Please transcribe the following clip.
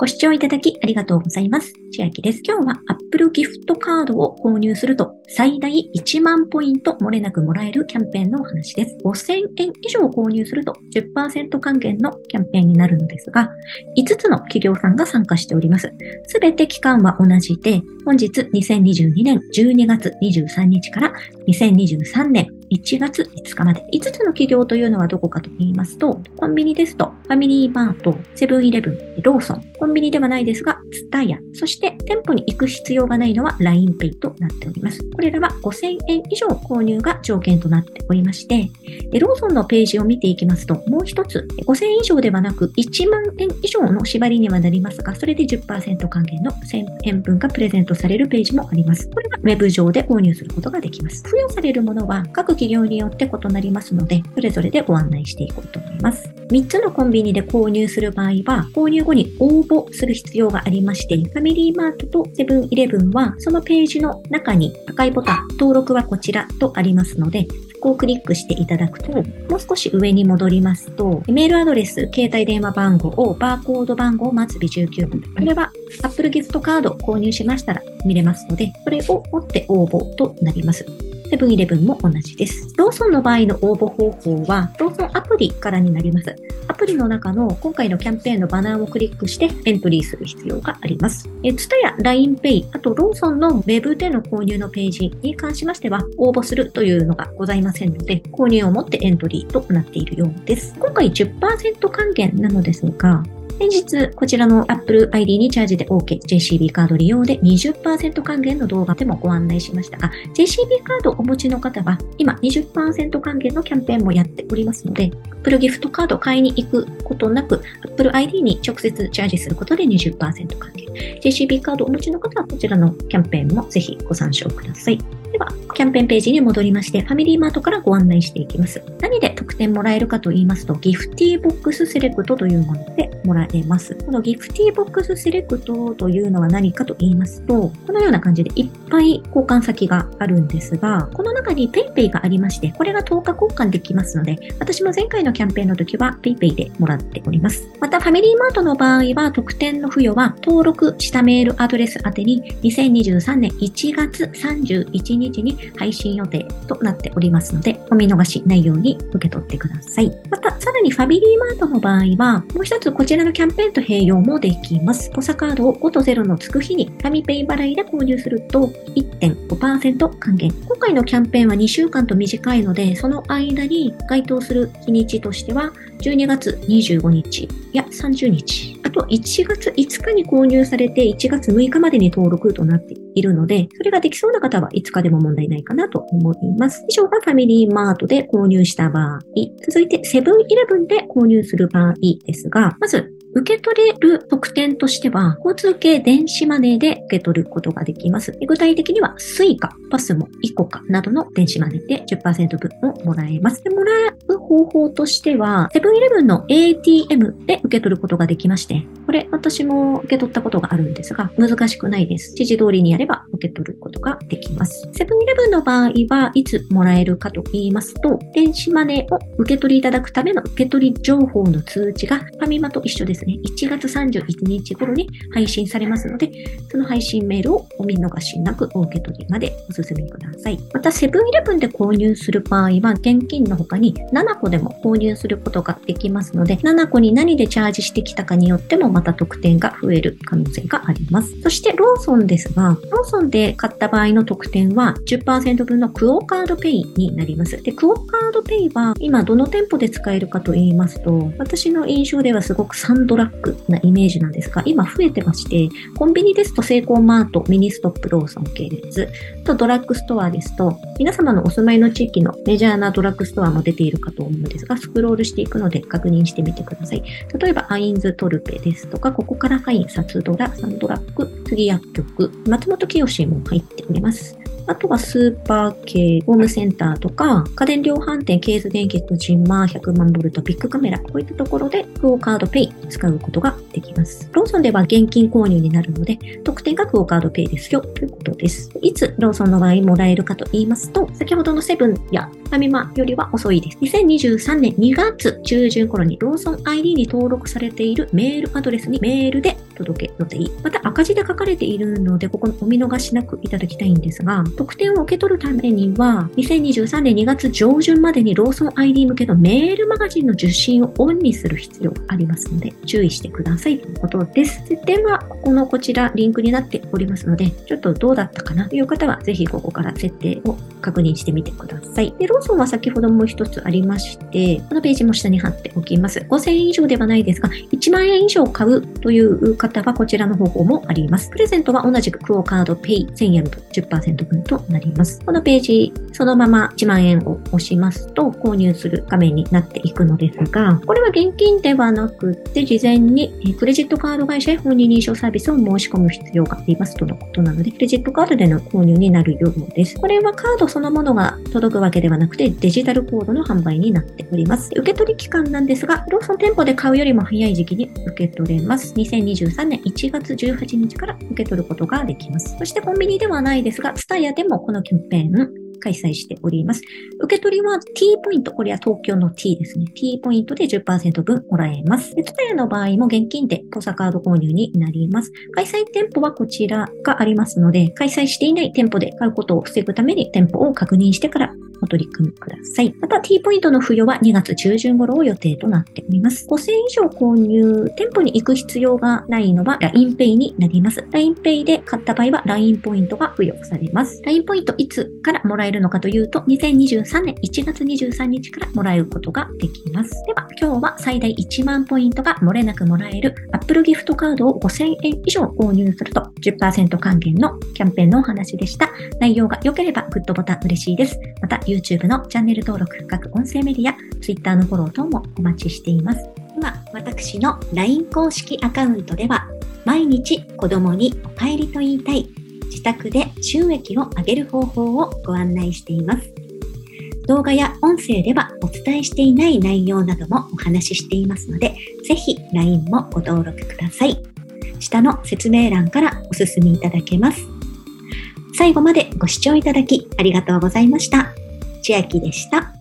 ご視聴いただきありがとうございます。千秋です。今日は Apple ギフトカードを購入すると最大1万ポイント漏れなくもらえるキャンペーンのお話です。5000円以上購入すると10%還元のキャンペーンになるのですが、5つの企業さんが参加しております。すべて期間は同じで、本日2022年12月23日から2023年1月5日まで。5つの企業というのはどこかと言いますと、コンビニですと、ファミリーマート、セブンイレブン、ローソン、コンビニではないですが、ツタヤ、そして店舗に行く必要がないのは LINEPay となっております。これらは5000円以上購入が条件となっておりまして、ローソンのページを見ていきますと、もう一つ、5000円以上ではなく1万円以上の縛りにはなりますが、それで10%還元の1000円分がプレゼントされるページもあります。これは Web 上で購入することができます。付与されるものは各企業によって異なりますので、それぞれでご案内していこうと思います。3つのコンビニで購入する場合は、購入後に応募する必要がありまして、ファミリーマートとセブンイレブンは、そのページの中に赤いボタン、登録はこちらとありますので、そこをクリックしていただくと、もう少し上に戻りますと、メールアドレス、携帯電話番号を、バーコード番号、末尾19分。これは Apple ギフトカード購入しましたら見れますので、それを持って応募となります。セブンイレブンも同じです。ローソンの場合の応募方法は、ローソンアプリからになります。アプリの中の今回のキャンペーンのバナーをクリックしてエントリーする必要があります。え、ツタや LINEPay、あとローソンの Web での購入のページに関しましては、応募するというのがございませんので、購入をもってエントリーとなっているようです。今回10%還元なのですが、先日、こちらの Apple ID にチャージで OK、JCB カード利用で20%還元の動画でもご案内しましたが、JCB カードをお持ちの方は、今20%還元のキャンペーンもやっておりますので、Apple ギフトカード買いに行くことなく、Apple ID に直接チャージすることで20%還元。JCB カードをお持ちの方は、こちらのキャンペーンもぜひご参照ください。では、キャンペーンページに戻りまして、ファミリーマートからご案内していきます。何で特典もらえるかと言いますと、ギフティーボックスセレクトというものでもらえます。このギフティーボックスセレクトというのは何かと言いますと、このような感じでいっぱい交換先があるんですが、この中に PayPay がありまして、これが10日交換できますので、私も前回のキャンペーンの時は PayPay でもらっております。また、ファミリーマートの場合は、特典の付与は登録したメールアドレス宛てに2023年1月31日に配信予定となっておりますので、お見逃しないように受け取ってください。また、さらにファミリーマートの場合は、もう一つこちらのキャンペーンと併用もできます。ポサカードを5と0のつく日にファミペイ払いで購入すると1.5%還元。今回のキャンペーンは2週間と短いので、その間に該当する日にちとしては、12月25日や30日、あと1月5日に購入されて1月6日までに登録となっているので、それができそうな方は5日でも問題ないかなと思います。以上がファミリーマートで購入した場合、続いてセブンイレブンで購入する場合ですが、まず受け取れる特典としては、交通系電子マネーで受け取ることができます。具体的には、スイカ、パスモ、イコカなどの電子マネーで10%分をもらえます。でもらう方法としては、セブンイレブンの ATM で受け取ることができまして、これ私も受け取ったことがあるんですが、難しくないです。指示通りにやれば受け取ることができます。セブンイレブンの場合はいつもらえるかと言いますと、電子マネーを受け取りいただくための受け取り情報の通知がファミマと一緒ですね。1月31日頃に配信されますので、その配信メールをお見逃しなくお受け取りまでお進みください。また、セブンイレブンで購入する場合は、現金の他に7個でも購入することができますので、7個に何でチャージしてきたかによってもまた特典が増える可能性があります。そして、ローソンですが、ローソンで買った場合の特典は10%分のクオカードペイになります。で、クオカードペイは今どの店舗で使えるかと言いますと、私の印象ではすごくサンドラッグなイメージなんですが、今増えてまして、コンビニですとセイコーマート、ミニストップローソン系列、とドラッグストアですと、皆様のお住まいの地域のメジャーなドラッグストアも出ているかと思うんですが、スクロールしていくので確認してみてください。例えば、アインズ&トルペですとか、ココカラファイン、サツドラ、サンドラッグ、スギ薬局、マツモトキヨシも入っております。あとはスーパー系、ホームセンターとか、家電量販店、ケース電結、ジンマー、100万ボルト、ビッグカメラ、こういったところで、クオカードペイ使うことができます。ローソンでは現金購入になるので、特典がクオカードペイですよ、ということです。いつローソンの場合もらえるかと言いますと、先ほどのセブンやファミマよりは遅いです。2023年2月中旬頃にローソン ID に登録されているメールアドレスにメールで届け予定。また赤字で書かれているので、ここお見逃しなくいただきたいんですが、特典を受け取るためには、2023年2月上旬までにローソン ID 向けのメールマガジンの受信をオンにする必要がありますので、注意してくださいということです。設定は、ここのこちらリンクになっておりますので、ちょっとどうだったかなという方は、ぜひここから設定を確認してみてください。で、ローソンは先ほども一つありまして、このページも下に貼っておきます。5000円以上ではないですが、1万円以上買うという方はこちらの方法もあります。プレゼントは同じくクオカードペイ1000円分10%分となります。このページ、そのまま1万円を押しますと購入する画面になっていくのですが、これは現金ではなくて事前にクレジットカード会社へ本人認証サービスを申し込む必要がありますとのことなので、クレジットカードでの購入になるようです。これはカードそのものが届くわけではなくてデジタルコードの販売になっております。受け取り期間なんですが、ローソン店舗で買うよりも早い時期に受け取れます。2023 3年1月18日から受け取ることができます。そしてコンビニではないですが、ツタヤでもこのキャンペーン開催しております。受け取りは T ポイント、これは東京の T ですね。T ポイントで10%分もらえます。で、ツタヤの場合も現金でポサカード購入になります。開催店舗はこちらがありますので、開催していない店舗で買うことを防ぐために店舗を確認してからお取り組みください。また T ポイントの付与は2月中旬頃を予定となっております。5000以上購入、店舗に行く必要がないのは LINEPay になります。LINEPay で買った場合は LINE ポイントが付与されます。LINE ポイントいつからもらえるのかというと、2023年1月23日からもらえることができます。では、今日は最大1万ポイントが漏れなくもらえる Apple ギフトカードを5000円以上購入すると10%還元のキャンペーンのお話でした。内容が良ければグッドボタン嬉しいです。また、YouTube のチャンネル登録、各音声メディア、Twitter のフォロー等もお待ちしています。今、私の LINE 公式アカウントでは、毎日子供にお帰りと言いたい、自宅で収益を上げる方法をご案内しています。動画や音声ではお伝えしていない内容などもお話ししていますので、ぜひ LINE もご登録ください。下の説明欄からお進みいただけます。最後までご視聴いただきありがとうございました。千秋でした。